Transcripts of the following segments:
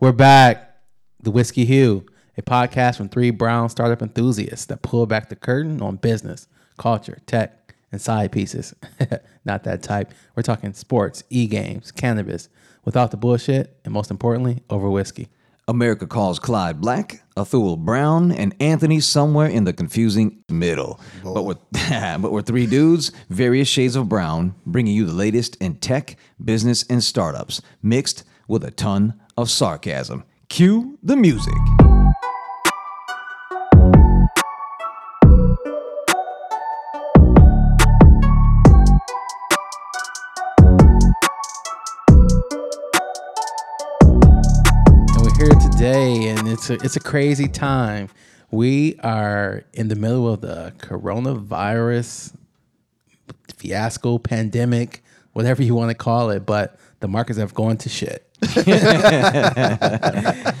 We're back. The Whiskey Hue, a podcast from three brown startup enthusiasts that pull back the curtain on business, culture, tech, and side pieces. Not that type. We're talking sports, e games, cannabis, without the bullshit, and most importantly, over whiskey. America calls Clyde Black, Athul Brown, and Anthony somewhere in the confusing middle. But we're, but we're three dudes, various shades of brown, bringing you the latest in tech, business, and startups, mixed with a ton of sarcasm. Cue the music. And we're here today, and it's a it's a crazy time. We are in the middle of the coronavirus fiasco, pandemic, whatever you want to call it, but the markets have gone to shit. And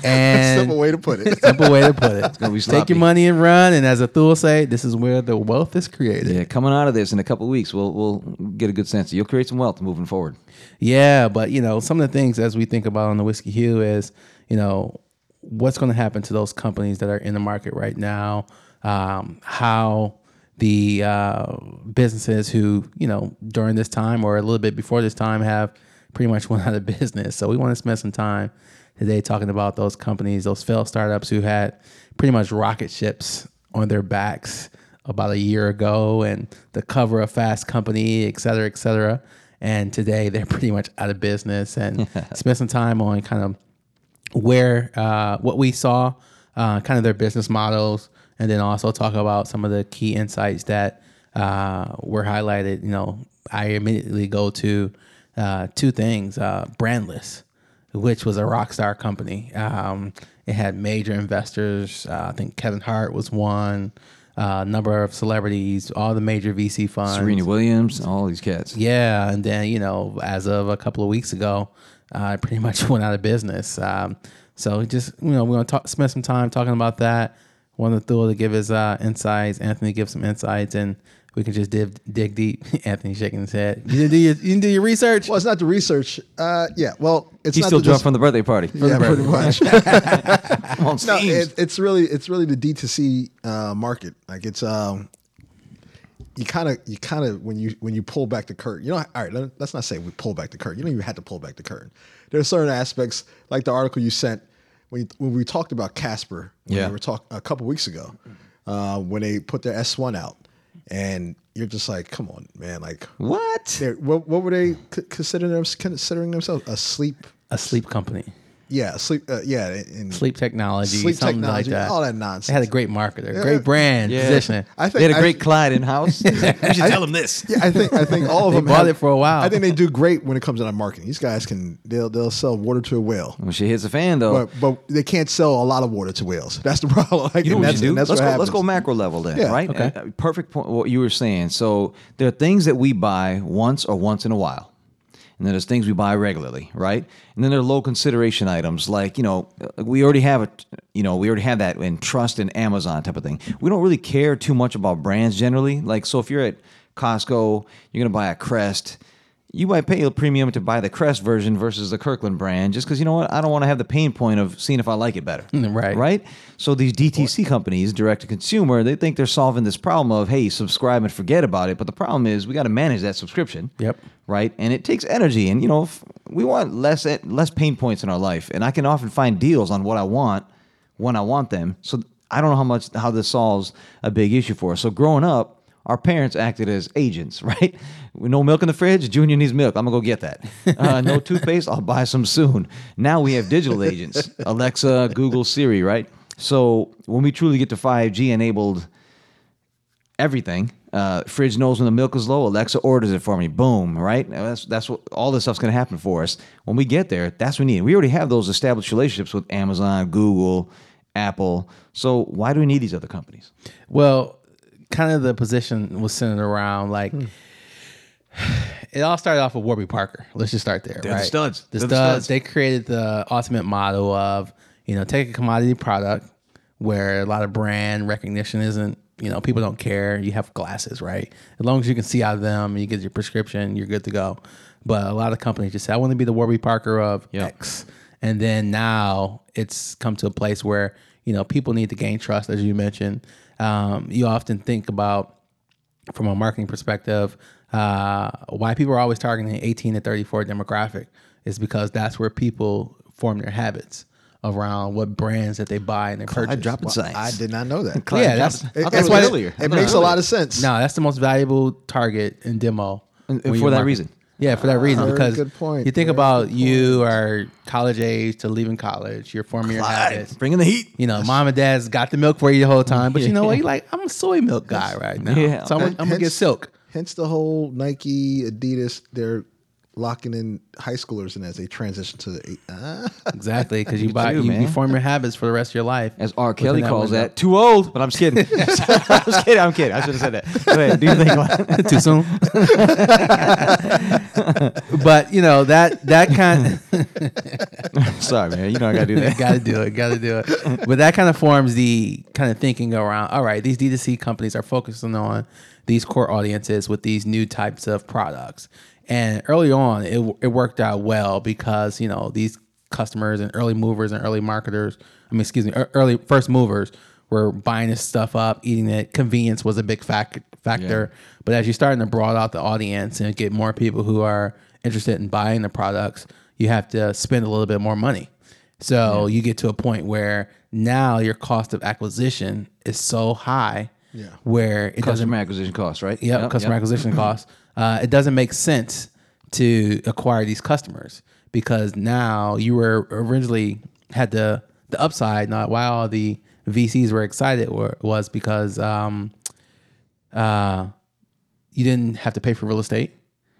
Simple way to put it. simple way to put it. gonna be Take your money and run. And as Athul say, this is where the wealth is created. Yeah, coming out of this in a couple of weeks, we'll we'll get a good sense. You'll create some wealth moving forward. Yeah, but you know, some of the things as we think about on the whiskey hue is, you know, what's going to happen to those companies that are in the market right now, um, how the uh, businesses who, you know, during this time or a little bit before this time have pretty much went out of business. So we want to spend some time today talking about those companies, those failed startups who had pretty much rocket ships on their backs about a year ago and the cover of Fast Company, et cetera, et cetera. And today they're pretty much out of business and spend some time on kind of where uh, what we saw, uh, kind of their business models, and then also talk about some of the key insights that uh, were highlighted. You know, I immediately go to uh, two things: uh, Brandless, which was a rock star company. Um, it had major investors. Uh, I think Kevin Hart was one. A number of celebrities, all the major VC funds. Serena Williams, all these cats. Yeah, and then you know, as of a couple of weeks ago, I pretty much went out of business. Um, so just you know, we're gonna talk, spend some time talking about that. Wanted Athul to give his uh, insights, Anthony give some insights, and we can just dig, dig deep. Anthony shaking his head. You didn't do your, you didn't do your research. Well, it's not the research. Uh, yeah. Well, it's He's not still the drunk dis- from the birthday party. Yeah, pretty much. On, no, it, it's really it's really the D2C uh, market. Like it's um, you kind of you kind of when you when you pull back the curtain. You know, all right. let- Let's not say we pull back the curtain. You don't even have to pull back the curtain. There are certain aspects, like the article you sent when you, when we talked about Casper. When Yeah. we were talking a couple weeks ago uh, when they put their S1 out, and you're just like, come on, man, like. what? What, what were they c- considering them considering themselves a sleep? A sleep company, Yeah, sleep. Uh, yeah, in sleep technology, Sleep something technology, like that. all that nonsense. They had a great marketer, great brand Yeah. positioning. I think They had a great Clyde in house. we should tell him this. Yeah, I think I think all of They them bought have- it for a while. I think they do great when it comes to that marketing. These guys can they'll they'll sell water to a whale, When she hits a fan, though, but but they can't sell a lot of water to whales. That's the problem. Like, You know what that's, do? that's let's what go. Let's go macro level then, Yeah, right? okay. Uh, perfect point. What you were saying. So there are things that we buy once or once in a while, and then there's things we buy regularly, right? And then there are low consideration items like you know we already have a you know we already have that in trust and Amazon type of thing. We don't really care too much about brands generally. Like so, if you're at Costco, you're gonna buy a Crest. You might pay a premium to buy the Crest version versus the Kirkland brand, just because you know what? I don't want to have the pain point of seeing if I like it better. Mm, right. Right. So these DTC companies, direct to consumer, they think they're solving this problem of hey, subscribe and forget about it. But the problem is we got to manage that subscription. Yep. Right. And it takes energy, and you know if we want less less pain points in our life, and I can often find deals on what I want when I want them. So I don't know how much how this solves a big issue for us. So growing up. Our parents acted as agents, right? No milk in the fridge. Junior needs milk. I'm gonna go get that. Uh, no toothpaste. I'll buy some soon. Now we have digital agents: Alexa, Google, Siri, right? So when we truly get to 5G enabled everything, uh, fridge knows when the milk is low. Alexa orders it for me. Boom, right? That's that's what all this stuff's gonna happen for us. When we get there, that's what we need. We already have those established relationships with Amazon, Google, Apple. So why do we need these other companies? Well, kind of the position was centered around like Hmm. it all started off with Warby Parker. Let's just start there. They're the right? studs. The studs. the studs. They created the ultimate model of you know take a commodity product where a lot of brand recognition isn't. You know, people don't care. You have glasses, right? As long as you can see out of them, you get your prescription, you're good to go. But a lot of companies just say, "I want to be the Warby Parker of Yeah. X," and then now it's come to a place where you know people need to gain trust, as you mentioned. Um, you often think about from a marketing perspective, uh, why people are always targeting 18 to 34 demographic is because that's where people form their habits around what brands that they buy and they purchase. I dropping signs. I did not know that. Yeah, that's- It- that's it why earlier. I It makes it a lot of sense. No, that's the most valuable target in demo. And- and for that reason. Yeah, for that ah, reason. Very because good point. you think Very about good you are college age to leaving college, you're forming your habits. Bringing the heat. You know, mom and dad's got the milk for you the whole time, but you know what? You're like, I'm a soy milk guy right now. Yeah. So I'm, gonna- I'm gonna get Hence- silk. Hence the whole Nike, Adidas, they're locking in high schoolers and as they transition to the eight. Ah. Exactly, because you buy you, you, you form your habits for the rest of your life. As R. Kelly calls window. that, too old. But I'm just kidding. I'm just kidding. I'm kidding. I should have said that. Go ahead. Do you think? too soon. but you know that that kind. Sorry, man. You know I gotta do that. got to do it. Got to do it. But that kind of forms the kind of thinking around. All right, these D2C companies are focusing on these core audiences with these new types of products. And early on, it it worked out well because you know these customers and early movers and early marketers. I mean, excuse me, early first movers were buying this stuff up, eating it. Convenience was a big fac- factor. But as you're starting to broaden out the audience and get more people who are interested in buying the products, you have to spend a little bit more money. So you get to a point where now your cost of acquisition is so high Yeah. where it doesn't Customer acquisition costs, right? Yep, customer acquisition costs. Uh, it doesn't make sense to acquire these customers because now you were originally had the the upside. Not why all the VCs were excited were, was because um, uh, you didn't have to pay for real estate.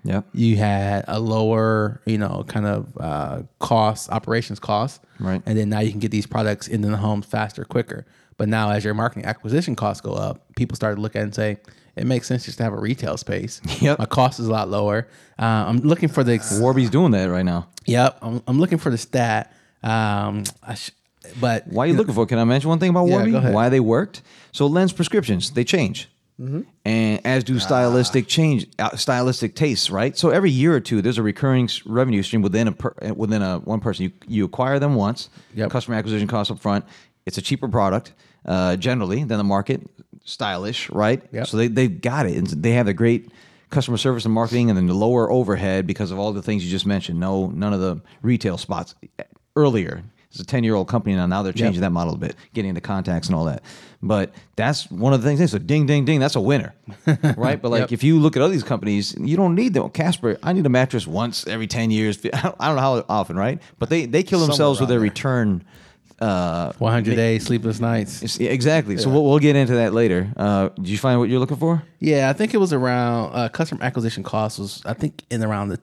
Yep. You had a lower, you know, kind of uh, cost, operations costs, Right. And then now you can get these products into the homes faster, quicker. But now, as your marketing acquisition costs go up, people start to look at it and say, it makes sense just to have a retail space. Yep. My cost is a lot lower. Uh, I'm looking for the. Warby's doing that right now. Yep. I'm, I'm looking for the stat. Um, I sh- but Why are you looking for? Can I mention one thing about Yeah, Warby? go ahead. Why they worked? So lens prescriptions they change, and as do stylistic change, uh, stylistic tastes. Right. So every year or two, there's a recurring revenue stream within a per, within a one person. You you acquire them once. Yep. Customer acquisition costs up front. It's a cheaper product uh, generally than the market. Stylish, right? Yep. So they they've got it, and they have the great customer service and marketing, and then the lower overhead because of all the things you just mentioned. No, none of the retail spots earlier. It's a ten year old company now. Now they're changing that model a bit, getting into contacts and all that. But that's one of the things. So ding, ding, ding. That's a winner, right? But like Yep. if you look at other these companies, you don't need them. Casper, I need a mattress once every ten years. I don't, know how often, right? But they they kill themselves with their there. return. Uh, 100 days, sleepless nights. it's- yeah, exactly. So we'll, we'll get into that later. Uh, did you find what you're looking for? Yeah, I think it was around uh, customer acquisition cost was I think in around the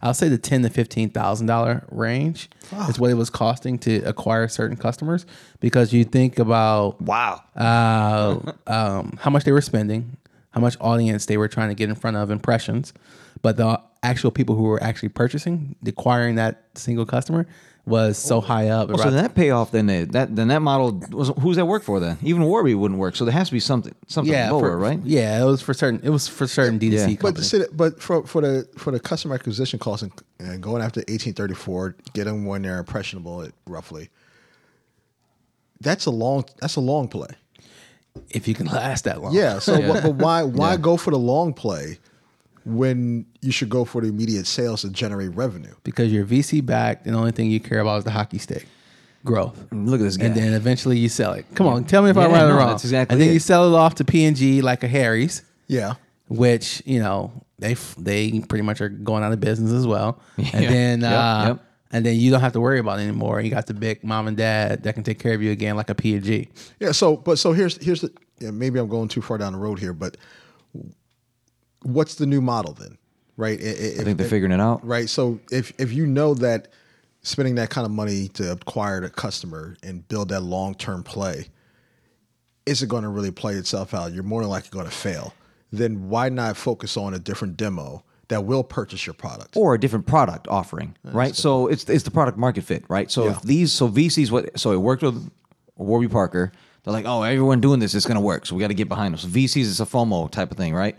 I'll say the ten to fifteen thousand dollar range is what it was costing to acquire certain customers because you think about Wow. uh, um, how much they were spending, how much audience they were trying to get in front of, impressions, but the actual people who were actually purchasing, acquiring that single customer was so oh. high up. Oh, so that payoff then they, that then that model was who's that work for then? Even Warby wouldn't work. So there has to be something something yeah, lower, for, right? Yeah, it was for certain. It was for certain D2C Yeah. But companies. see, that- but for for the for the customer acquisition cost and, and going after eighteen thirty four, get them when they're impressionable, at roughly. That's a long. That's a long play. if you can last that long, Yeah. So, But, but why why Yeah. go for the long play when you should go for the immediate sales to generate revenue? because you're VC backed, and the only thing you care about is the hockey stick growth. Look at this guy. And then eventually you sell it. Come on, tell me if I'm Yeah, right or wrong. that's exactly and then it. you sell it off to P and G like a Harry's, Yeah. which you know they they pretty much are going out of business as well. Yeah. And then Yep, uh, yep. and then you don't have to worry about it anymore. You got the big mom and dad that can take care of you again like a P and G. Yeah. So, but so here's here's the yeah, maybe I'm going too far down the road here, but what's the new model then? Right. I- I- think they're figuring it out. Right. So if if you know that spending that kind of money to acquire the customer and build that long term play isn't going to really play itself out, you're more than likely going to fail. Then why not focus on a different demo that will purchase your product? or a different product offering, right? So it's it's the product market fit, right? So Yeah. if these so VCs what so it worked with Warby Parker. They're like, oh, everyone doing this it's going to work, so we got to get behind them. So VCs is a FOMO type of thing, right?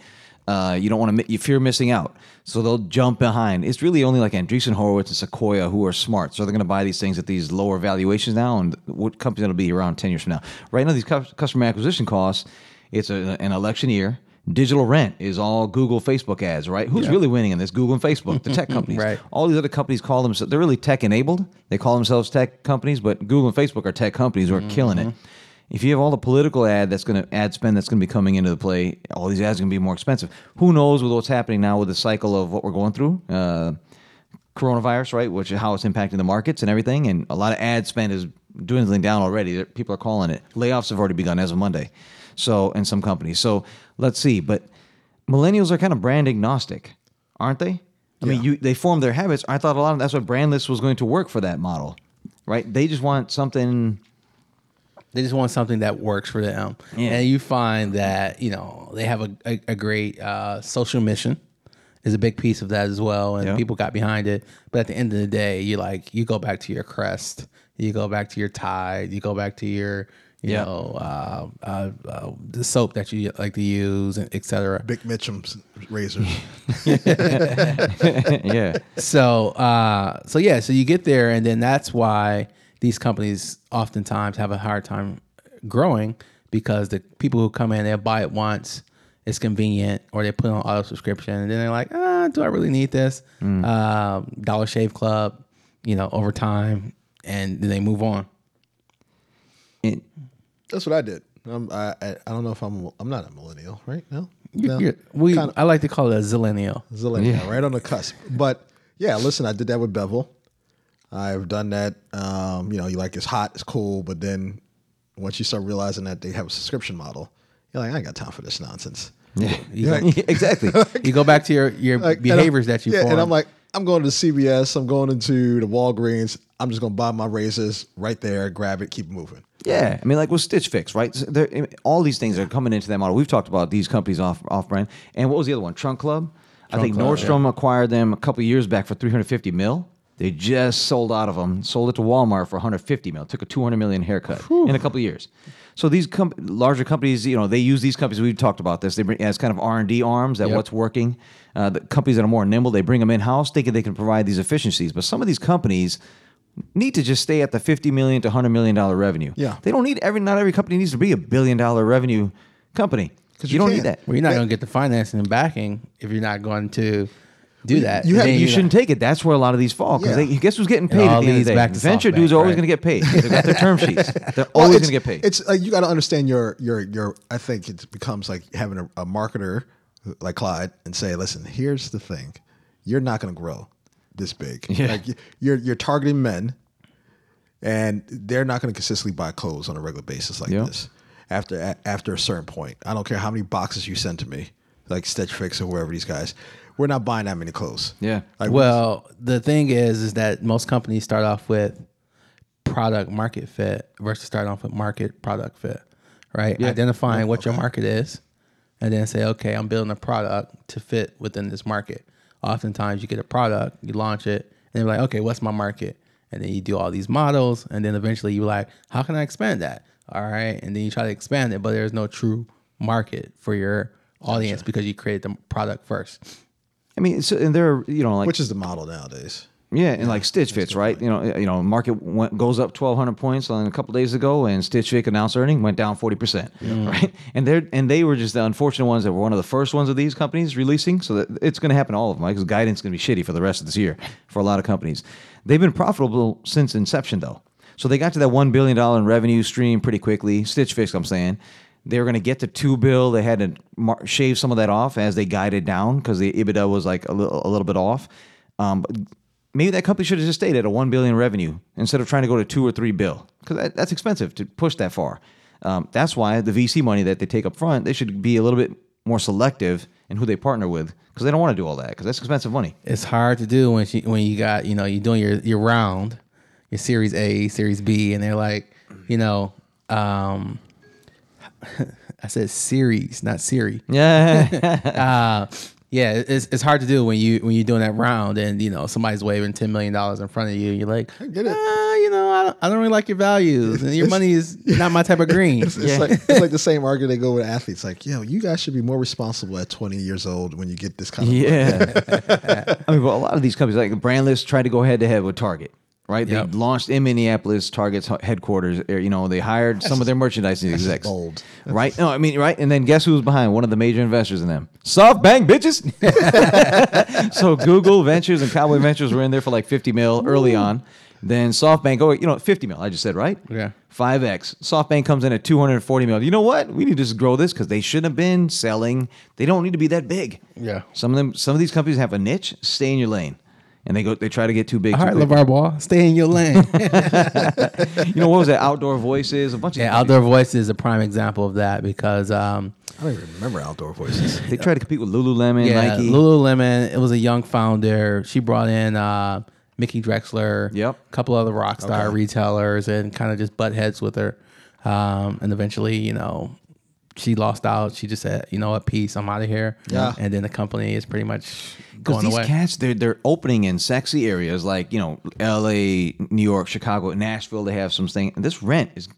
Uh, you don't want to. You fear missing out, so they'll jump behind. It's really only like Andreessen Horowitz and Sequoia who are smart, so they're going to buy these things at these lower valuations now. And what company that'll be around ten years from now? Right now, these cu- customer acquisition costs. It's a, an election year. Digital rent is all Google, Facebook ads, right? Who's really winning in this? Google and Facebook, the tech companies. Right. All these other companies call themselves, they're really tech enabled. They call themselves tech companies, but Google and Facebook are tech companies who are killing it. If you have all the political ad that's going to ad spend that's going to be coming into the play, all these ads are going to be more expensive. Who knows with what's happening now with the cycle of what we're going through? Uh, coronavirus, right? Which is how it's impacting the markets and everything. And a lot of ad spend is dwindling down already. People are calling it. Layoffs have already begun as of Monday. So, in some companies. So, let's see. But millennials are kind of brand agnostic, aren't they? I mean, you they form their habits. I thought a lot of that's what Brandless was going to work for that model, right? They just want something. They just want something that works for them. Yeah. And you find that, you know, they have a, a, a great uh, social mission is a big piece of that as well. And Yeah. people got behind it. But at the end of the day, you like, you go back to your crest, you go back to your tide, you go back to your, you Yeah. know, uh, uh, uh, the soap that you like to use, and et cetera. Big Mitchum's razors. yeah, so uh so yeah so you get there and then that's why these companies oftentimes have a hard time growing because the people who come in they'll buy it once it's convenient or they put on auto subscription and then they're like ah do i really need this um, dollar shave club you know over time and then they move on It- That's what I did. I'm, I, I don't know if I'm I'm not a millennial, right? No, no. We, Kinda- i like to call it a zillennial Zillennial, right on the cusp. But yeah, listen, I did that with Bevel. I've done that. Um, you know, you like it's hot, it's cool, but then once you start realizing that they have a subscription model, you're like, I ain't got time for this nonsense. yeah, You exactly. you go back to your your Like, behaviors that you yeah, formed. and I'm like, I'm going to CVS, I'm going into the Walgreens. I'm just gonna buy my razors right there, grab it, keep moving. Yeah, I mean, like with Stitch Fix, right? So all these things are coming into that model. We've talked about these companies off off brand. And what was the other one? Trunk Club. I think Club, Nordstrom acquired them a couple years back for 350 mil. They just sold out of them, sold it to Walmart for 150 mil. Took a 200 million haircut in a couple of years. So these com- larger companies, you know, they use these companies. We've talked about this. They bring as kind of R and D arms that Yep. what's working. Uh, the companies that are more nimble, they bring them in house, thinking they can provide these efficiencies. But some of these companies need to just stay at the 50 million to 100 million dollar revenue. Yeah. They don't need every not every company needs to be a billion dollar revenue company. 'Cause You, you don't can't. need that. well, you're not going to get the financing and backing if you're not going to do that. you have- You shouldn't take it. That's where a lot of these fall because Yeah. guess who's getting paid at the end of the day? Venture dudes are always right? going to get paid. They've got their term sheets. They're Well, always going to get paid. It's like you got to understand your your your. I think it becomes like having a, a marketer like Clyde and say, "Listen, here's the thing: you're not going to grow this big. Yeah. Like you- you're you're targeting men, and they're not going to consistently buy clothes on a regular basis like Yeah. this. After a, after a certain point, I don't care how many boxes you send to me, like Stitch Fix or whoever these guys. We're not buying that many clothes. Yeah. Like, Well, the thing is, is that most companies start off with product market fit versus start off with market product fit, right? Yeah. Identifying what your market is, and then say, okay, I'm building a product to fit within this market. Oftentimes, you get a product, you launch it, and you're like, okay, what's my market? And then you do all these models, and then eventually you're like, how can I expand that? All right, and then you try to expand it, but there's no true market for your audience because you created the product first. I mean, so, and they're you know like which is the model nowadays? Yeah, and like Stitch Fix, right? You know, you know, market went, goes up twelve hundred points on a couple days ago, and Stitch Fix announced earning went down forty percent, mm. right? And they're and they were just the unfortunate ones that were one of the first ones of these companies releasing. So that it's going to happen to all of them, right? Because guidance is going to be shitty for the rest of this year for a lot of companies. They've been profitable since inception, though. So they got to that one billion dollar in revenue stream pretty quickly. Stitch Fix, I'm saying. They were going to get to two bill. They had to mar- shave some of that off as they guided down because the EBITDA was like a little, a little bit off. Um, but maybe that company should have just stayed at a one billion revenue instead of trying to go to two or three bill because that, that's expensive to push that far. Um, that's why the VC money that they take up front, they should be a little bit more selective in who they partner with because they don't want to do all that because that's expensive money. it's hard to do when she, when you got you know you're doing your your round, your Series A, Series B, and they're like, you know, um, I said series, not Siri. Yeah, Uh, yeah, it's it's hard to do when you when you're doing that round and you know somebody's waving ten million dollars in front of you. You're like, get it. "Ah, you know, I, I don't really like your values, and your money is not my type of green. It's, it's like, it's like the same argument they go with athletes. Like, yo, you guys should be more responsible at 20 years old when you get this kind of Yeah. I mean, but a lot of these companies, like Brandless, tried to go head to head with Target. Right, Yep. they launched in Minneapolis, Target's headquarters. er, You know, they hired some of their merchandising execs. bold. right? No, I mean, right. And then guess who was behind? One of the major investors in them, SoftBank, bitches. so Google Ventures and Cowboy Ventures were in there for like fifty mil early on. Then SoftBank, oh, you know, fifty mil. I just said right. Yeah. Five X. SoftBank comes in at two hundred forty mil. You know what? We need to just grow this because they shouldn't have been selling. They don't need to be that big. Yeah. Some of them, some of these companies have a niche. Stay in your lane. And they go, they try to get too big. All too right. LaVar Ball, stay in your lane. You know what was that? Outdoor Voices. A bunch of yeah, Outdoor Voices is a prime example of that because um, I don't even remember outdoor voices. They try to compete with Lululemon, yeah, Nike. Lululemon. It was a young founder. She brought in uh, Mickey Drexler. Yep. A couple other rock star Okay. retailers, and kind of just butt heads with her. Um, and eventually, you know, she lost out. She just said, "You know what? Peace. I'm out of here." Yeah. And then the company is pretty much Because going these away. cats, they're they're opening in sexy areas like you know L.A., New York, Chicago, Nashville. They have some thing. And this rent is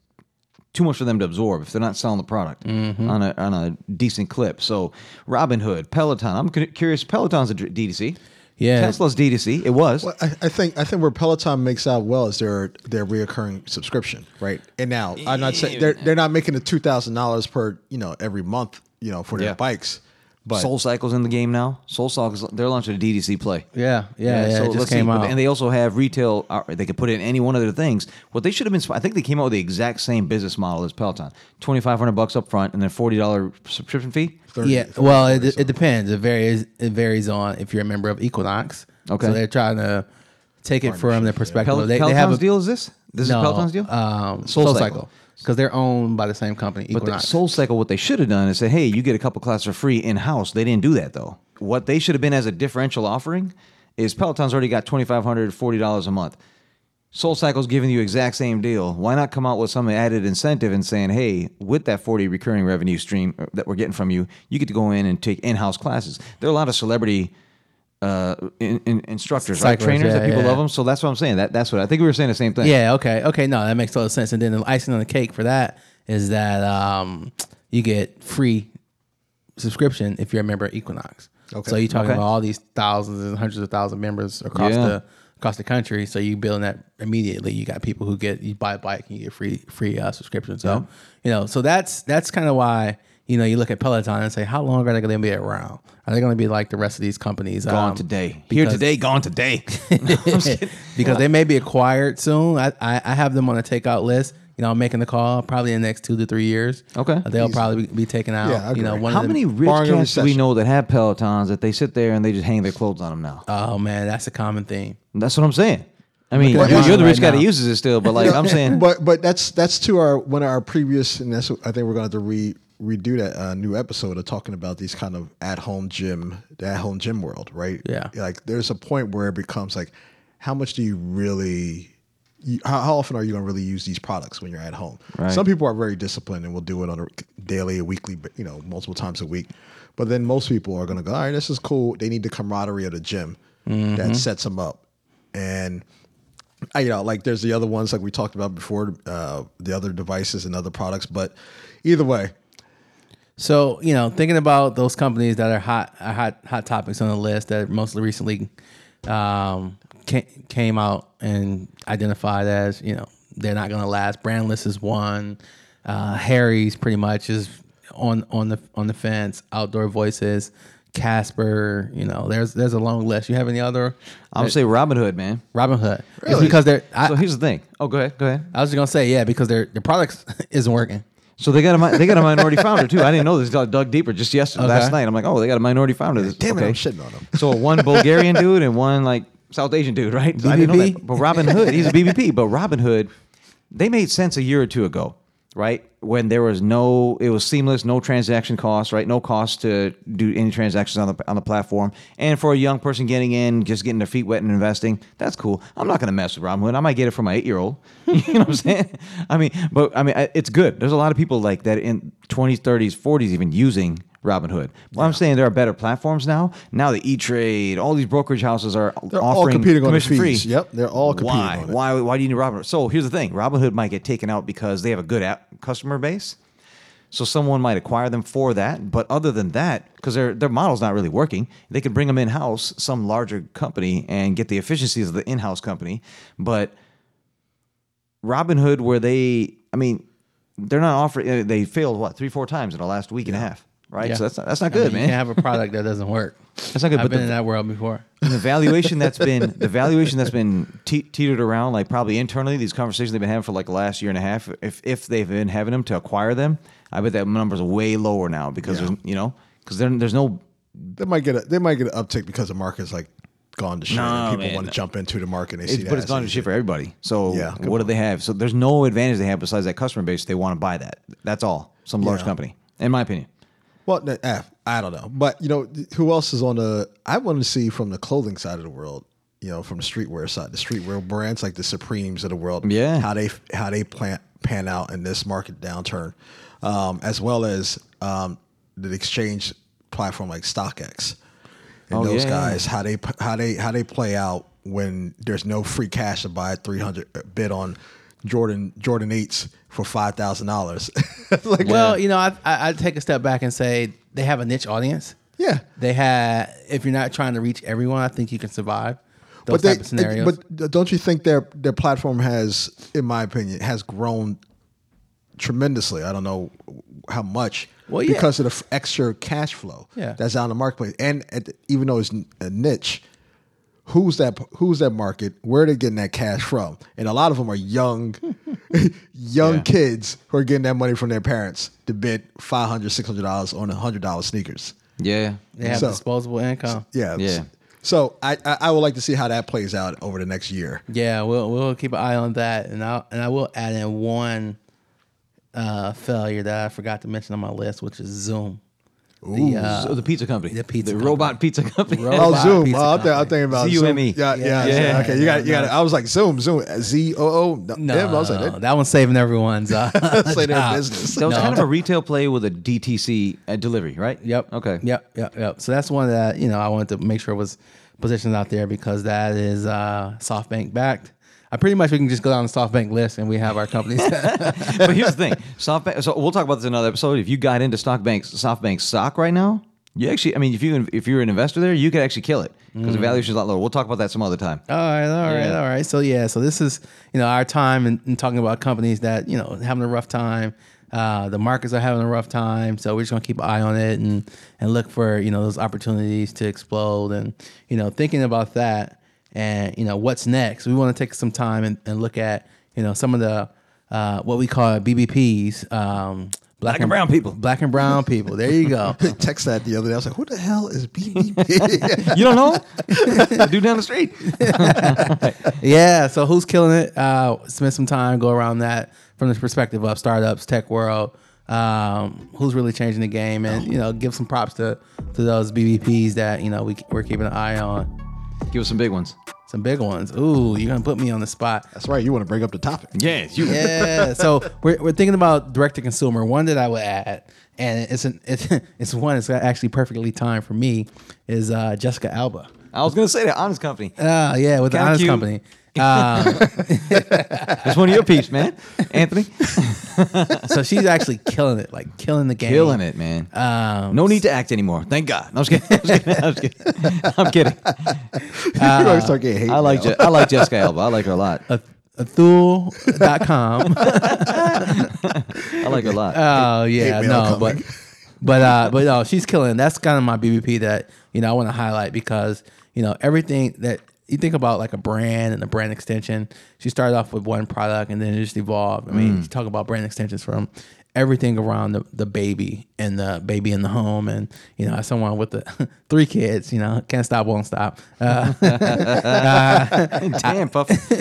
too much for them to absorb if they're not selling the product Mm-hmm. on a on a decent clip. So Robinhood, Peloton. I'm curious. Peloton's a D- D2C. Yeah. Tesla's D2C. It was. Well, I, I think I think where Peloton makes out well is their their reoccurring subscription, right? And now I'm not saying they're they're not making the two thousand dollars per you know every month you know for their Yeah. bikes, but Soul Cycle's in the game now. Soul Cycle's they're launching a DDC play. yeah, yeah, yeah. so it just let's came see. Out. and they also have retail. uh, They could put it in any one of their things. What they should have been, I think they came out with the exact same business model as Peloton: twenty five hundred bucks up front and then forty dollar subscription fee. 30 yeah, 30 well, it, it depends. It varies. It varies on if you're a member of Equinox. Okay. so they're trying to take it from their perspective. Pel- they, Peloton's they have a deal is this? This no, is Peloton's deal. Um, Soul Soul, Cycle. Because they're owned by the same company. but the Equinox. Soul Cycle, what they should have done is say, "Hey, you get a couple classes for free in house." They didn't do that though. What they should have been as a differential offering is Peloton's already got twenty five hundred forty dollars a month. Soul Cycle's giving you exact same deal. Why not come out with some added incentive and saying, "Hey, with that forty recurring revenue stream uh, that we're getting from you, you get to go in and take in-house classes." There are a lot of celebrity uh, in, in, instructors, right? Trainers yeah, that people yeah. love them. So that's what I'm saying. That that's what I think we were saying the same thing. yeah. Okay. Okay. No, that makes total sense. And then the icing on the cake for that is that um, you get free subscription if you're a member of Equinox. Okay. So you're talking Okay. about all these thousands and hundreds of thousands of members across Yeah. the across the country. So you building that immediately. You got people who get you buy a bike and you get free free uh, subscription. So you know, so that's that's kind of why you know you look at Peloton and say, how long are they going to be around? Are they going to be like the rest of these companies? Gone Um, today. Here today, gone today. because they may be acquired soon. I, I, I have them on a takeout list. You know, I'm making the call probably in the next two to three years. Okay. Uh, they'll Easy. probably be, be taken out. Yeah, I you know, agree. one How of them, many rich barring a cats do we recession. know that have Pelotons that they sit there and they just hang their clothes on them now? Oh man, that's a common theme. That's what I'm saying. I mean, at you're, mine you're the rich right guy that now. uses it still, but like I'm saying, but but that's that's to our one of our previous, and that's what I think we're going to have to re redo that uh, new episode of talking about these kind of at home gym, the at home gym world, right? Yeah. Like there's a point where it becomes like, how much do you really? You, how, how often are you going to really use these products when you're at home? Right. Some people are very disciplined and will do it on a daily, weekly, you know, multiple times a week. But then most people are going to go, all right, this is cool. They need the camaraderie of the gym that sets them up, and I, you know, like there's the other ones like we talked about before, uh, the other devices and other products. But either way, So you know, thinking about those companies that are hot, are hot, hot topics on the list that mostly recently um, came out and identified as you know they're not going to last. Brandless is one. Uh, Harry's pretty much is on on the on the fence. Outdoor Voices, Casper. You know, there's there's a long list. You have any other? I'm say Robin Hood, man. Robin Hood. It's Really? because they're. I, So here's the thing. Oh, go ahead. Go ahead. I was just gonna say yeah because their their products isn't working. So they got a mi- they got a minority founder too. I didn't know this. I dug deeper just yesterday, Okay. last night. I'm like, oh, they got a minority founder. This- damn okay. it, I'm shitting on them. So one Bulgarian dude and one like South Asian dude, right? So I didn't know that. But Robin Hood, he's a BBP. But Robin Hood, they made sense a year or two ago, right? When there was no, it was seamless, no transaction costs, right? No cost to do any transactions on the on the platform. And for a young person getting in, just getting their feet wet and investing, that's cool. I'm not going to mess with Robin Hood. I might get it for my eight year old. you know what I'm saying? I mean, but I mean, it's good. There's a lot of people like that in 20s, 30s, 40s, even using Robinhood. Well, I'm saying there are better platforms now. Now the E Trade, all these brokerage houses are They're all offering competing on the commission free. fees. Yep, they're all competing Why? on it. Why? Why do you need Robinhood? So here's the thing: Robinhood might get taken out because they have a good app customer base. So someone might acquire them for that. But other than that, because their their model's not really working, they could bring them in house, some larger company, and get the efficiencies of the in house company. But Robinhood, where they, I mean, they're not offering. They failed what three, four times in the last week and a half, right? Yeah. So that's not, that's not I good, mean, man. You can have a product that doesn't work. That's not good, I've but been the- in that world before. the valuation that's been the valuation that's been te- teetered around, like probably internally, these conversations they've been having for like the last year and a half. If if they've been having them to acquire them, I bet that number's way lower now because Yeah. there's, you know because there's no They might get a they might get an uptick because the market's like gone to shit. No, and people man. want to jump into the market. and They It's, see that but it's as gone to shit for everybody. So Yeah, good what do they have? So there's no advantage they have besides that customer base. They want to buy that. That's all. Some large Yeah. company, in my opinion. Well, eh, I don't know, but you know who else is on the? I want to see from the clothing side of the world. You know, from the streetwear side, the streetwear brands like the Supremes of the world. Yeah. how they how they plan pan out in this market downturn, um, as well as um, the exchange platform like StockX and Oh, those yeah. guys how they how they how they play out when there's no free cash to buy a 300 bid on Jordan Jordan eights for five thousand dollars. like Well, you know, I, I I take a step back and say they have a niche audience. yeah. They had, if you're not trying to reach everyone, I think you can survive those they, type of scenarios. But don't you think their their platform has, in my opinion, has grown tremendously? I don't know how much. Well, yeah. because of the f- extra cash flow Yeah. that's out in the marketplace, and at even though it's a niche, who's that? Who's that market? Where are they getting that cash from? And a lot of them are young, young Yeah. kids who are getting that money from their parents to bid 500 dollars on a hundred dollar sneakers. Yeah. they have so- disposable income. Yeah, Yeah. So I, I I would like to see how that plays out over the next year. Yeah, we'll we'll keep an eye on that, and I and I will add in one uh, failure that I forgot to mention on my list, which is Zoom. The, uh, So the pizza company, the pizza the company. robot pizza company. Oh, Robot Zoom. Oh, I'm, th- I'm thinking about Z-U-M-E. Zoom. Yeah, yeah, Yeah. yeah. Okay, you got, you No, got. I was like Zoom, Zoom, Z O O. no, I was like, that, that one's saving everyone's. Uh, say their business. That was No. kind of a retail play with a DTC uh, delivery, right? Yep. Okay. Yep. Yep. Yep. So that's one that you know I wanted to make sure was positioned out there because that is uh, SoftBank backed. I pretty much we can just go down the SoftBank list and we have our companies. but here's the thing, SoftBank. So we'll talk about this in another episode. If you got into StockBank's SoftBank stock right now, you actually, I mean, if you if you're an investor there, you could actually kill it because the valuation is a lot lower. We'll talk about that some other time. All right, all right, Yeah. all right. So yeah, so this is you know our time in, in talking about companies that you know having a rough time. Uh, the markets are having a rough time, so we're just gonna keep an eye on it and and look for you know those opportunities to explode and you know thinking about that and you know what's next. We want to take some time and, and look at you know some of the uh, what we call BBPs. Um, Black and brown people. Black and brown people. There you go. text that the other day. I was like, who the hell is BBP? You don't know? dude down the street. Yeah. So who's killing it? Uh, spend some time, go around that from the perspective of startups, tech world. Um, who's really changing the game, and you know, give some props to to those BBPs that you know we we're keeping an eye on. Give us some big ones. Some big ones. Ooh, you're gonna put me on the spot. That's right. You want to bring up the topic? Yes, you. Yeah. so we're, we're thinking about direct to consumer. One that I would add, and it's an it's, it's one that's actually perfectly timed for me, is uh, Jessica Alba. I was gonna say that honest company. Uh, yeah, with the Kinda honest cute. company. Um, That's one of your peeps, man. Anthony, so she's actually killing it, like killing the game, killing it, man. Um, no need to act anymore. Thank God. No, I'm just kidding. I'm just kidding. I'm kidding. I'm kidding. You're start getting hate. I like. Je- I like Jessica Alba. I like her a lot. Athul.com. I like her a lot. Oh yeah, no, but coming. but uh, but no, she's killing. That's kind of my BBP that you know I want to highlight because you know everything that you think about like a brand and a brand extension. She started off with one product and then it just evolved. I mean, you talk about brand extensions from everything around the, the baby and the baby in the home and you know as someone with the three kids you know can't stop won't stop uh, Damn, Puff.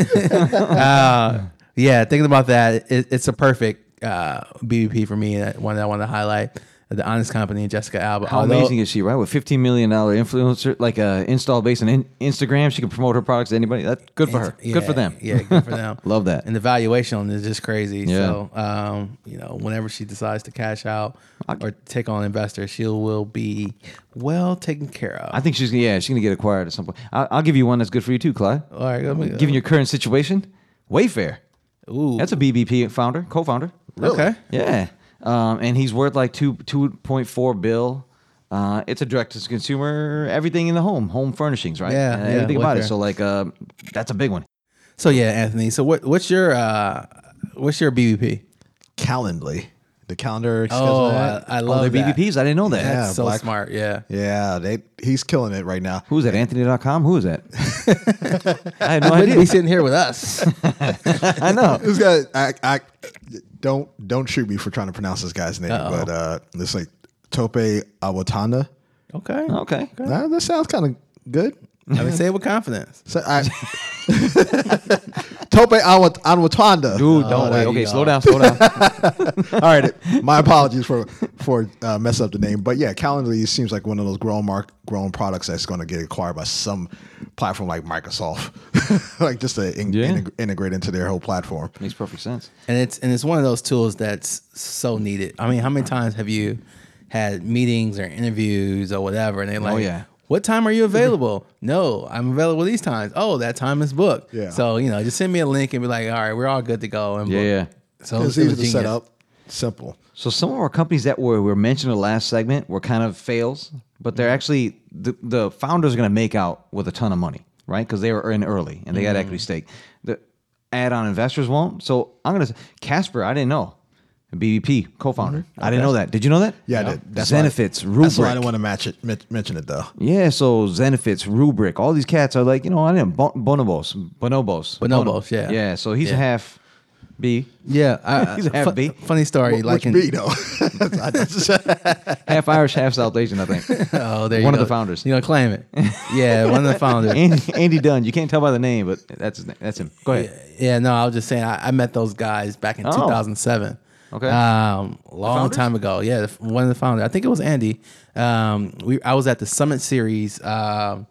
uh, yeah, thinking about that, it, it's a perfect uh, BBP for me. uh, One that I want to highlight. The Honest Company and Jessica Alba. How Although- amazing is she, right? With fifteen million dollar influencer, like a install base on in- Instagram, she can promote her products to anybody. That's good for her. Yeah, good for them. Yeah, good for them. Love that. And the valuation on it is just crazy. Yeah. So, um, you know, whenever she decides to cash out or take on investors, she will be well taken care of. I think she's yeah, she's gonna get acquired at some point. I'll, I'll give you one that's good for you too, Clyde. All right, let me, Given your current situation, Wayfair. Ooh, That's a BBP founder, co-founder. okay. Yeah, um, and he's worth like two two point four bill. Uh, it's a direct to consumer, everything in the home, home furnishings, right? Yeah, Uh, yeah, everything about it. So like, uh, that's a big one. So yeah, Anthony. So what? What's your uh, what's your BBP? Calendly, the calendar. Oh, schedule I. I Oh, love they're that. BBPs. I didn't know that. Yeah. That's so Black- smart. Yeah. yeah, they he's killing it right now. Who's that? Anthony.com? Who is that? I had no Wouldn't be sitting here with us. I know. This guy, I, I don't don't shoot me for trying to pronounce this guy's name, Uh-oh. but uh, it's like Tope Awatanda. okay. Okay. Nah, that sounds kind of good. I mean, say it with confidence. So I, Tope Awat- Awatanda. Dude, Oh, don't there wait. Okay, slow down, slow down. All right, my apologies for for uh, mess up the name, but yeah, Calendly seems like one of those grown mark grown products that's going to get acquired by some platform like Microsoft, like just to in- Yeah. integ- integrate into their whole platform. Makes perfect sense. and it's and it's one of those tools that's so needed. I mean, how many times have you had meetings or interviews or whatever, and they're like, Oh, yeah. "What time are you available?" no, I'm available these times. Oh, that time is booked. Yeah. So you know, just send me a link and be like, "All right, we're all good to go." And Yeah, yeah. So It's easy was to set up, simple. So some of our companies that were, were mentioned in the last segment were kind of fails, but they're mm-hmm. actually the, the founders are going to make out with a ton of money, right? Because they were in early and they got mm-hmm. equity stake. The add-on investors won't. So I'm going to Casper. I didn't know. BBP co-founder. Mm-hmm. I didn't know that. Did you know that? Yeah, I did. That's why- Zenefits, That's why I Rubrik. didn't want to match it, mention it though. Yeah, so Zenefits, Rubrik, all these cats are like, you know, I didn't Bon- Bonobos, Bonobos, Bonobos, yeah. yeah. So he's Yeah. half B, Yeah, I, He's a half fu- B. Funny story, Which like in, B though? Half Irish, half South Asian, I think. oh, there you One of go. the founders. You gonna claim it? Yeah, one of the founders. Andy, Andy Dunn. You can't tell by the name, but that's his name. that's him. Go ahead. Yeah, no, I was just saying I, I met those guys back in Oh. 2007. Okay. um, a long time ago. Yeah, the- one of the founders. I think it was Andy. Um, we I was at the Summit Series um,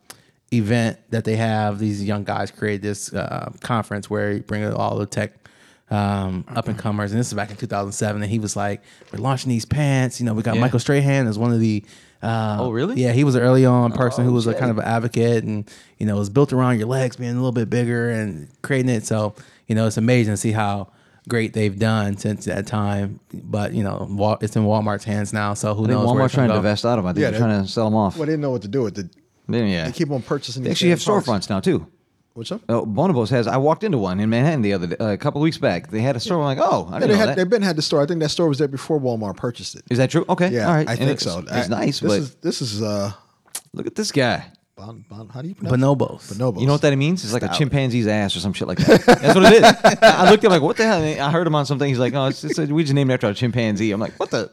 event that they have. These young guys created this uh, conference where you bring all the tech. Um, up and comers, and this is back in 2007. And he was like, "We're launching these pants. You know, we got Yeah. Michael Strahan as one of the Uh, Oh, really? Yeah, he was an early on person who Oh, was a kind of an advocate, and you know, it was built around your legs being a little bit bigger and creating it. So you know, it's amazing to see how great they've done since that time. But you know, Wal- it's in Walmart's hands now, so who I think knows? where Walmart's it's gonna trying to go. divest out of. 'em. I think Yeah, they're they- trying to sell them off. well, they didn't know what to do with it. Then, yeah, They keep on purchasing. They these actually have damn parts. storefronts now too. What's up? Oh, Bonobos has. I walked into one in Manhattan the other day, uh, a couple of weeks back. They had a store. I'm like, oh, I Yeah, didn't they know had. that. They've been had the store. I think that store was there before Walmart purchased it. Is that true? Okay, Yeah, all right. I And think it's, so. It's I- nice, This but is this is uh, look at this guy. Bon, bon, how do you pronounce Bonobos. it? Bonobos. You know what that means? It's like a Stout. chimpanzee's ass or some shit like that. That's what it is. I looked at him like, what the hell? And I heard him on something. He's like, no, it's, it's a, we just named it after a chimpanzee. I'm like, what the?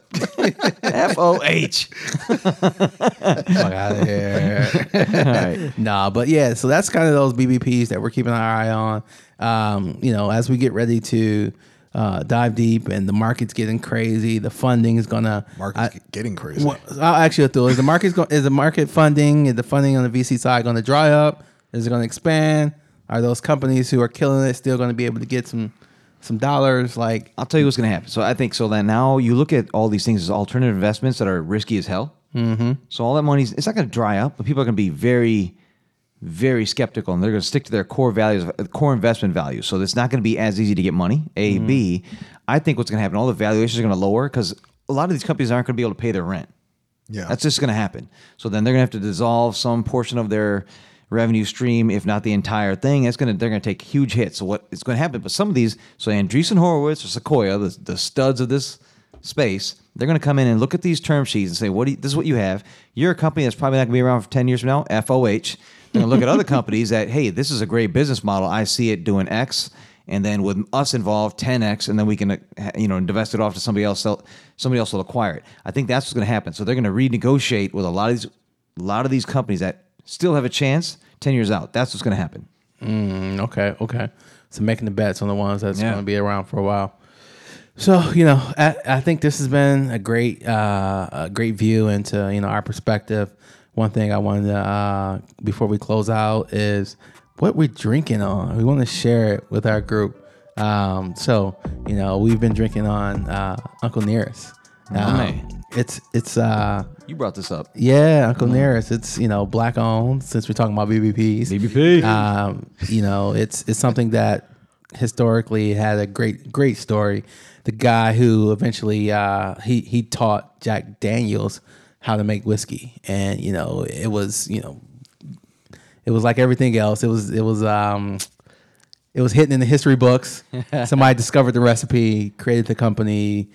F O H. Fuck out of here. Nah, but yeah, so that's kind of those BBPs that we're keeping our eye on. Um, you know, as we get ready to uh, dive deep and the market's getting crazy, the funding is gonna. Market's I- getting crazy. Well, I'll ask you a thought. Is the market going? Is the market funding? Is the funding on the VC side going to dry up? Is it going to expand? Are those companies who are killing it still going to be able to get some some dollars? Like, I'll tell you what's going to happen. So I think so that now you look at all these things as alternative investments that are risky as hell. Mm-hmm. So all that money's it's not going to dry up, but people are going to be very, very skeptical, and they're going to stick to their core values, uh, core investment values. So it's not going to be as easy to get money. A, B. I think what's going to happen, all the valuations are going to lower because a lot of these companies aren't going to be able to pay their rent. yeah, That's just going to happen. So then they're going to have to dissolve some portion of their revenue stream, if not the entire thing. It's going to they're going to take huge hits. So what is going to happen? But some of these, so Andreessen Horowitz or Sequoia, the, the studs of this space, they're going to come in and look at these term sheets and say, "What do you, this is what you have? You're a company that's probably not going to be around for ten years from now." FOH. They're going to look at other companies that, hey, this is a great business model. I see it doing X. And then with us involved, 10x, and then we can, you know, divest it off to somebody else. Sell, somebody else will acquire it. I think that's what's going to happen. So they're going to renegotiate with a lot of these, a lot of these companies that still have a chance ten years out. That's what's going to happen. mm, okay, okay. So making the bets on the ones that's Yeah. going to be around for a while. So you know, I, I think this has been a great, uh, a great view into you know our perspective. One thing I wanted to uh, before we close out is what we're drinking on. We want to share it with our group. Um, so you know, we've been drinking on uh, Uncle Nearest. Um, it's it's uh, You brought this up. yeah, Uncle Nearest. It's you know black owned. Since we're talking about BBPs, BBP. Um, you know, it's it's something that historically had a great great story. The guy who eventually uh, he he taught Jack Daniels how to make whiskey, and you know it was you know it was like everything else. It was it was um it was hidden in the history books. Somebody discovered the recipe, created the company,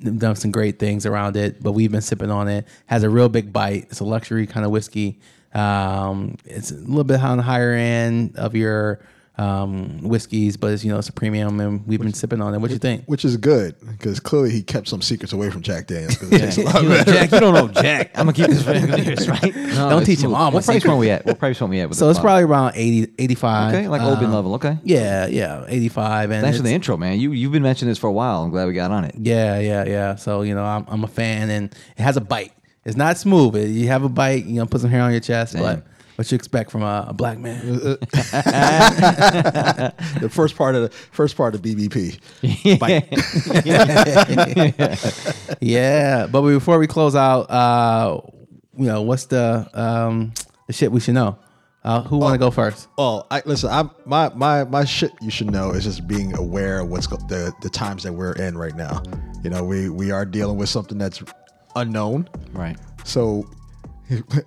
done some great things around it. But we've been sipping on it. Has a real big bite. It's a luxury kind of whiskey. Um, it's a little bit on the higher end of your um, whiskeys, but it's you know it's a premium, and we've been sipping on it. What do you think? which is good because clearly he kept some secrets away from Jack Daniels. 'cause it tastes You know. Jack, you don't know Jack. I'm gonna keep this for years, right? No, Don't teach him smooth. all What price secrets. point we at? What price point we at? So it's bottle? probably around 80, 85. okay, like Open Um, level. Okay. Yeah, yeah, 85. And Thanks for the intro, man. You you've been mentioning this for a while. I'm glad we got on it. Yeah, yeah, yeah. So you know, I'm, I'm a fan, and it has a bite. It's not smooth. It, you have a bite. You know, put some hair on your chest, Damn. but what you expect from a, a black man? the first part of the first part of BBP. Bite. yeah, but before we close out, uh, you know, what's the um, the shit we should know? Uh, who want to go first? Oh, I listen. I'm my my my shit. You should know is just being aware of what's go, the the times that we're in right now. You know, we we are dealing with something that's unknown. Right. So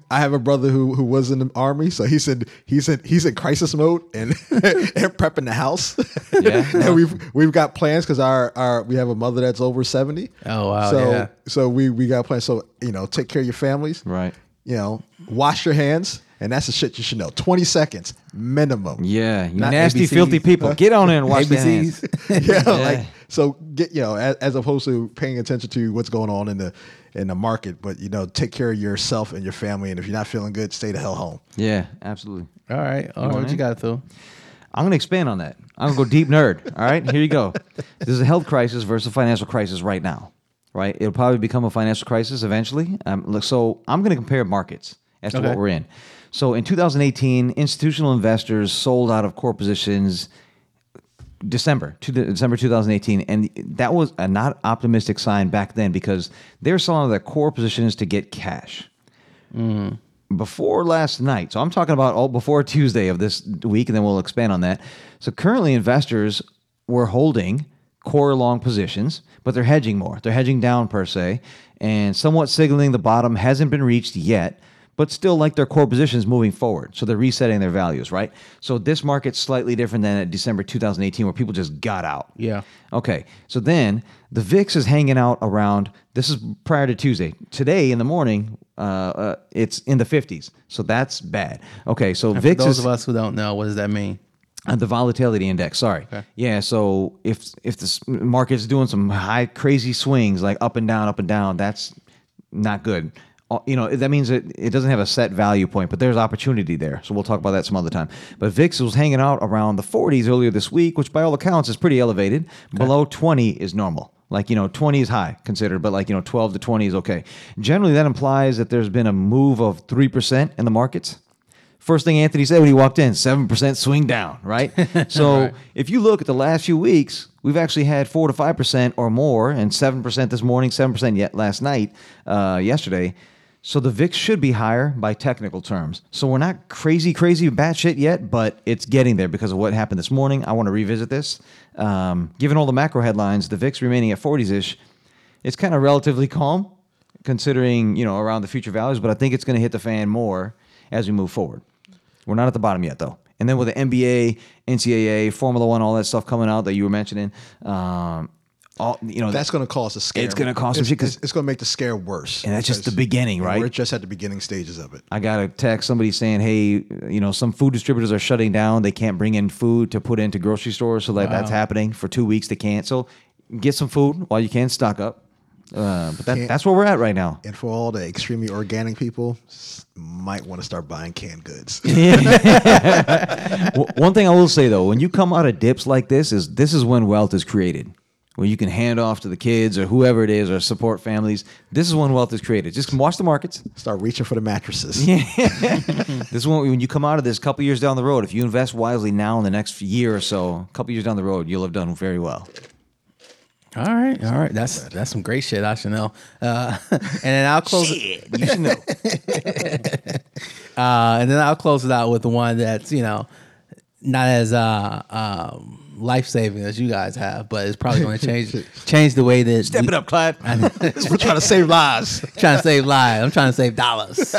I have a brother who who was in the army, so he said he's in he's in crisis mode and and prepping the house. Yeah. and we've we've got plans because our our we have a mother that's over seventy. Oh, wow, So yeah. so we we got plans. So you know, take care of your families. Right. You know, wash your hands, and that's the shit you should know. Twenty seconds minimum. Yeah. You Not nasty, ABCs. filthy people. Get on in and wash their hands. ABCs. yeah, like so get you know as, as opposed to paying attention to what's going on in the in the market, but you know take care of yourself and your family, and if you're not feeling good, stay the hell home. Yeah, absolutely. All right, all right. want What you got, Phil? I'm going to expand on that. I'm going to go deep nerd. All right, here you go. There's a health crisis versus a financial crisis right now. Right, it'll probably become a financial crisis eventually. Um, look, so I'm going to compare markets as to Okay. what we're in. So in 2018, institutional investors sold out of core positions December, to December 2018, and that was a not optimistic sign back then because they're selling their core positions to get cash. Mm-hmm. Before last night, so I'm talking about all before Tuesday of this week, and then we'll expand on that. So currently, investors were holding core long positions, but they're hedging more. They're hedging down per se, and somewhat signaling the bottom hasn't been reached yet but still like their core positions moving forward. So they're resetting their values, right? So this market's slightly different than at December 2018 where people just got out. Yeah. Okay. So then the VIX is hanging out around, this is prior to Tuesday. Today in the morning, uh, uh, it's in the 50s. So that's bad. Okay. So For VIX for those is of us who don't know, what does that mean? uh, the volatility index. Sorry. Yeah. So if if the market's doing some high crazy swings like up and down, up and down, that's not good. You know that means it, it doesn't have a set value point, but there's opportunity there. So we'll talk about that some other time. But VIX was hanging out around the 40s earlier this week, which by all accounts is pretty elevated. Below 20 is normal. Like you know, 20 is high considered, but like you know, 12 to 20 is okay. Generally, that implies that there's been a move of three percent in the markets. First thing Anthony said when he walked in, 7% swing down, right? So if you look at the last few weeks, we've actually had 4 to 5% or more, and 7% this morning, 7% yet last night, uh, yesterday. So the VIX should be higher by technical terms. So we're not crazy, crazy batshit yet, but it's getting there because of what happened this morning. I want to revisit this. Um, given all the macro headlines, the VIX remaining at 40s ish, it's kind of relatively calm considering you know around the future values but i think it's going to hit the fan more as we move forward we're not at the bottom yet though and then with the nba ncaa formula one all that stuff coming out that you were mentioning um, all you know That's going to cause a scare. It's gonna cause some shit 'cause- It's, it's going to make the scare worse. And that's just the beginning, right? We're just at the beginning stages of it. I got a text somebody saying, "Hey, you know, some food distributors are shutting down. They can't bring in food to put into grocery stores, so that that's happening for two weeks. They can't. So get some food while you can stock up. Uh, but that, that's where we're at right now. And for all the extremely organic people, might want to start buying canned goods. One thing I will say though, when you come out of dips like this, is this is when wealth is created. Where you can hand off to the kids or whoever it is or support families. This is when wealth is created. Just watch the markets. Start reaching for the mattresses. This one, when you come out of this, a couple years down the road, if you invest wisely now in the next year or so, a couple years down the road, you'll have done very well. All right, all right. That's that's some great shit, I should know. Uh, and then I'll close. Shit, you should know. Uh, and then I'll close it out with the one that's you know not as uh, um, life saving as you guys have, but it's probably going to change change the way that Step we- it up, Clyde. We're trying to save lives. trying to save lives. I'm trying to save dollars.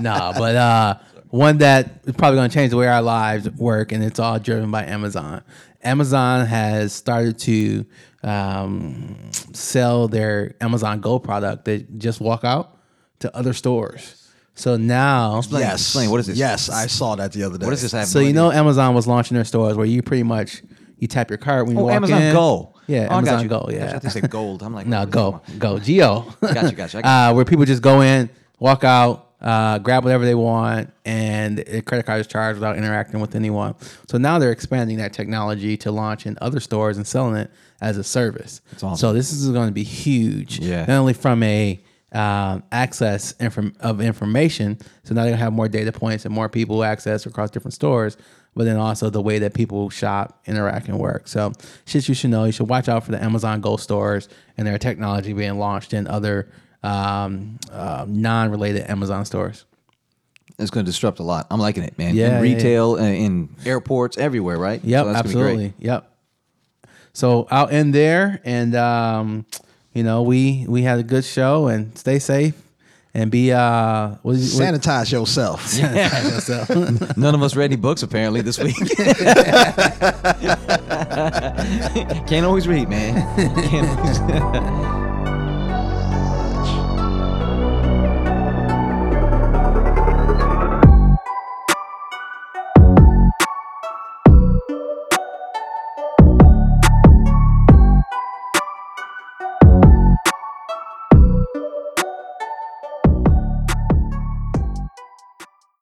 no, but uh, one that is probably going to change the way our lives work, and it's all driven by Amazon. Amazon has started to um, sell their Amazon Go product. They just walk out to other stores. So now, Explain, yes. explain. What is this? Yes, I saw that the other day. What is this have? so you know, Amazon was launching their stores where you pretty much you tap your card when you Oh, walk Amazon in. Go. Yeah, Oh, I Amazon. Go. I thought Yeah, They said gold. I'm like, no, go, go, Geo. Gotcha, gotcha. Uh, where people just go in, walk out, uh, grab whatever they want, and a credit card is charged without interacting with anyone. So now they're expanding that technology to launch in other stores and selling it as a service. awesome. So this is going to be huge. Yeah. Not only from a um, access inform- of information, so now they're gonna have more data points and more people access across different stores. But then also the way that people shop, interact, and work. So shit you should know. You should watch out for the Amazon Go stores and their technology being launched in other um, uh, non-related Amazon stores. It's going to disrupt a lot. I'm liking it, man. Yeah, in yeah, retail, uh, in airports, everywhere, right? Yep, So that's gonna be great. absolutely. Yep. So I'll end there, and um, you know we we had a good show, and stay safe, and be uh, what, what, Sanitize yourself. None of us read any books apparently this week. Can't always read, man. Can't always.